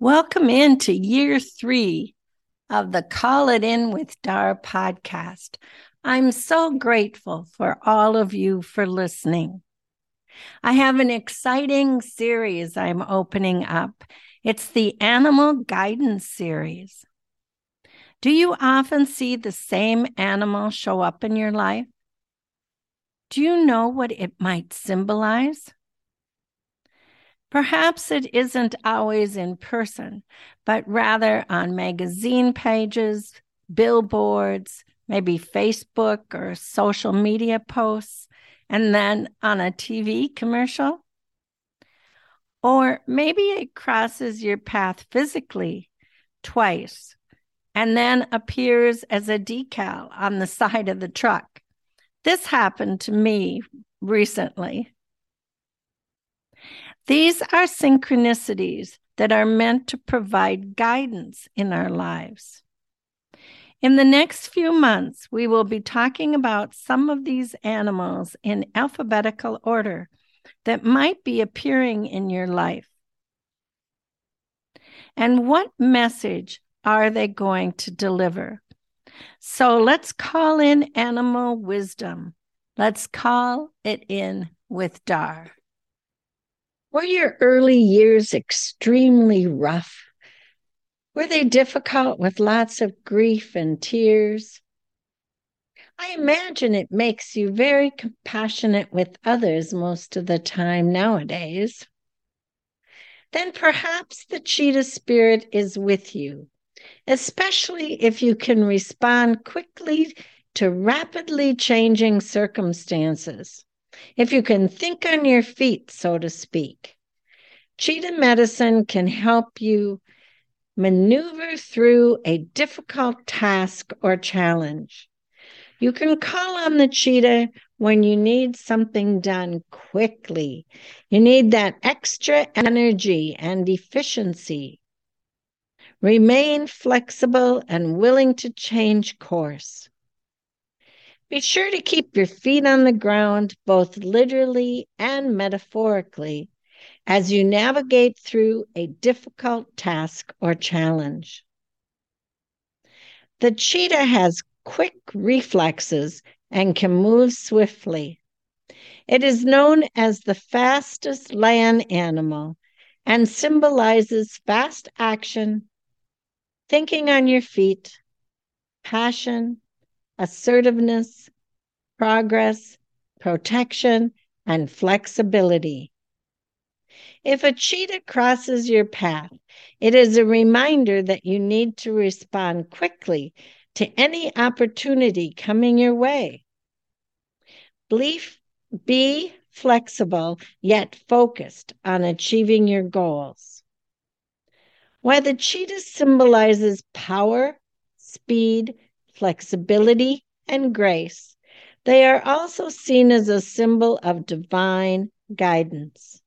Welcome into year three of the Call It In with Dar podcast. I'm so grateful for all of you for listening. I have an exciting series I'm opening up. It's the Animal Guidance Series. Do you often see the same animal show up in your life? Do you know what it might symbolize? Perhaps it isn't always in person, but rather on magazine pages, billboards, maybe Facebook or social media posts, and then on a TV commercial. Or maybe it crosses your path physically twice and then appears as a decal on the side of the truck. This happened to me recently. These are synchronicities that are meant to provide guidance in our lives. In the next few months, we will be talking about some of these animals in alphabetical order that might be appearing in your life. And what message are they going to deliver? So let's call in animal wisdom. Let's call it in with Dar. Were your early years extremely rough? Were they difficult with lots of grief and tears? I imagine it makes you very compassionate with others most of the time nowadays. Then perhaps the cheetah spirit is with you, especially if you can respond quickly to rapidly changing circumstances if you can think on your feet, so to speak. Cheetah medicine can help you maneuver through a difficult task or challenge. You can call on the cheetah when you need something done quickly. You need that extra energy and efficiency. Remain flexible and willing to change course. Be sure to keep your feet on the ground, both literally and metaphorically, as you navigate through a difficult task or challenge. The cheetah has quick reflexes and can move swiftly. It is known as the fastest land animal and symbolizes fast action, thinking on your feet, passion, assertiveness, progress, protection, and flexibility. If a cheetah crosses your path, it is a reminder that you need to respond quickly to any opportunity coming your way. Be flexible yet focused on achieving your goals. While the cheetah symbolizes power, speed, flexibility, and grace. They are also seen as a symbol of divine guidance.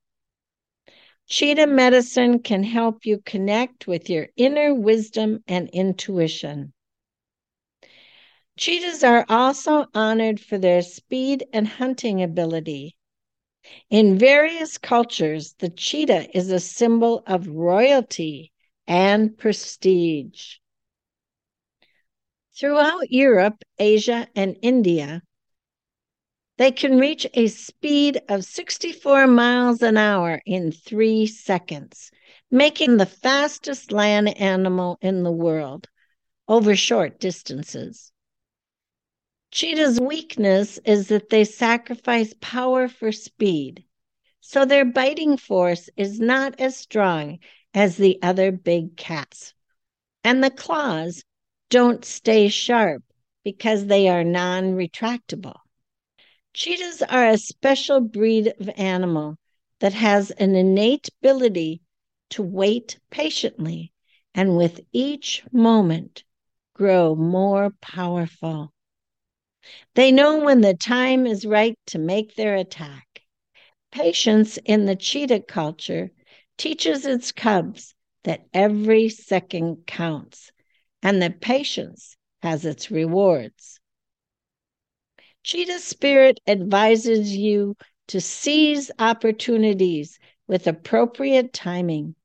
Cheetah medicine can help you connect with your inner wisdom and intuition. Cheetahs are also honored for their speed and hunting ability. In various cultures, the cheetah is a symbol of royalty and prestige. Throughout Europe, Asia, and India, they can reach a speed of 64 miles an hour in three seconds, making the fastest land animal in the world over short distances. Cheetah's weakness is that they sacrifice power for speed, so their biting force is not as strong as the other big cats. And the claws don't stay sharp because they are non retractable. Cheetahs are a special breed of animal that has an innate ability to wait patiently and with each moment grow more powerful. They know when the time is right to make their attack. Patience in the cheetah culture teaches its cubs that every second counts and that patience has its rewards. Cheetah Spirit advises you to seize opportunities with appropriate timing,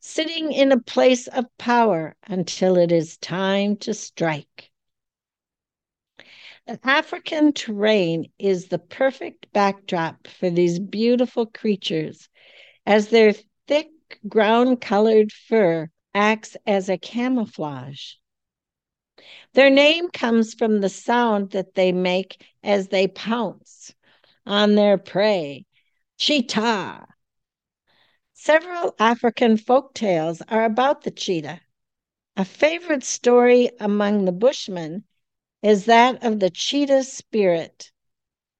sitting in a place of power until it is time to strike. The African terrain is the perfect backdrop for these beautiful creatures, as their thick ground colored fur acts as a camouflage. Their name comes from the sound that they make as they pounce on their prey, cheetah. Several African folk tales are about the cheetah. A favorite story among the Bushmen is that of the cheetah spirit.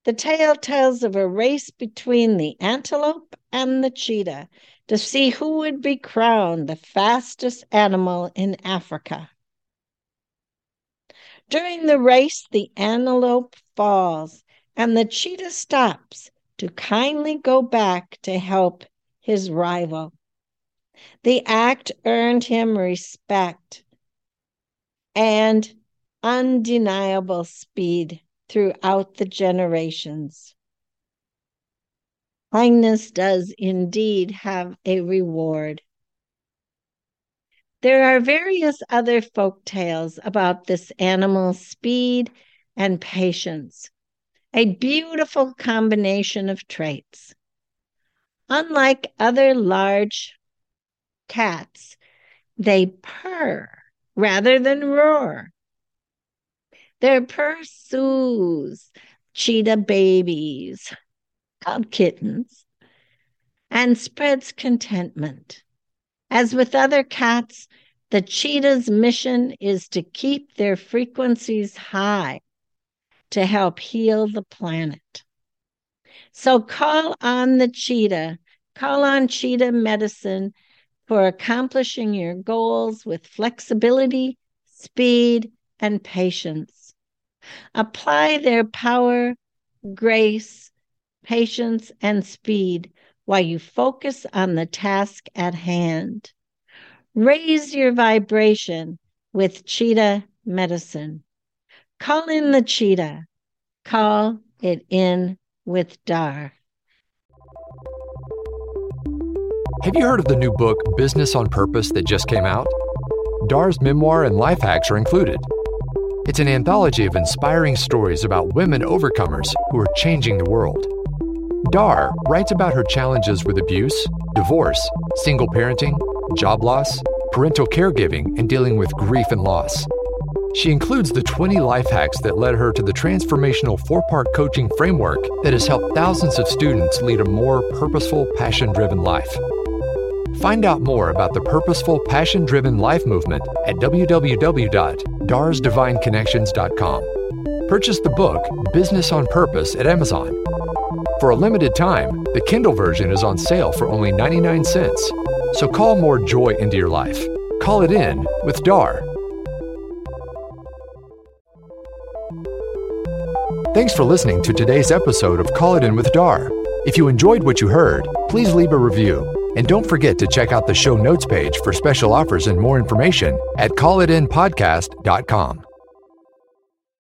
The tale tells of a race between the antelope and the cheetah to see who would be crowned the fastest animal in Africa. During the race, the antelope falls and the cheetah stops to kindly go back to help his rival. The act earned him respect and undeniable speed throughout the generations. Kindness does indeed have a reward. There are various other folk tales about this animal's speed and patience, a beautiful combination of traits. Unlike other large cats, they purr rather than roar. Their purr soothes cheetah babies, called kittens, and spreads contentment. As with other cats, the cheetah's mission is to keep their frequencies high to help heal the planet. So call on the cheetah, call on cheetah medicine for accomplishing your goals with flexibility, speed, and patience. Apply their power, grace, patience, and speed while you focus on the task at hand. Raise your vibration with cheetah medicine. Call in the cheetah. Call it in with Dar. Have you heard of the new book, Business on Purpose, that just came out? Dar's memoir and life hacks are included. It's an anthology of inspiring stories about women overcomers who are changing the world. Dar writes about her challenges with abuse, divorce, single parenting, job loss, parental caregiving, and dealing with grief and loss. She includes the 20 life hacks that led her to the transformational four part coaching framework that has helped thousands of students lead a more purposeful, passion driven life. Find out more about the purposeful, passion driven life movement at www.darsdivineconnections.com. Purchase the book Business on Purpose at Amazon for a limited time, the Kindle version is on sale for only 99 cents. So call more joy into your life. Call it in with DAR. Thanks for listening to today's episode of Call It In with DAR. If you enjoyed what you heard, please leave a review. And don't forget to check out the show notes page for special offers and more information at callitinpodcast.com.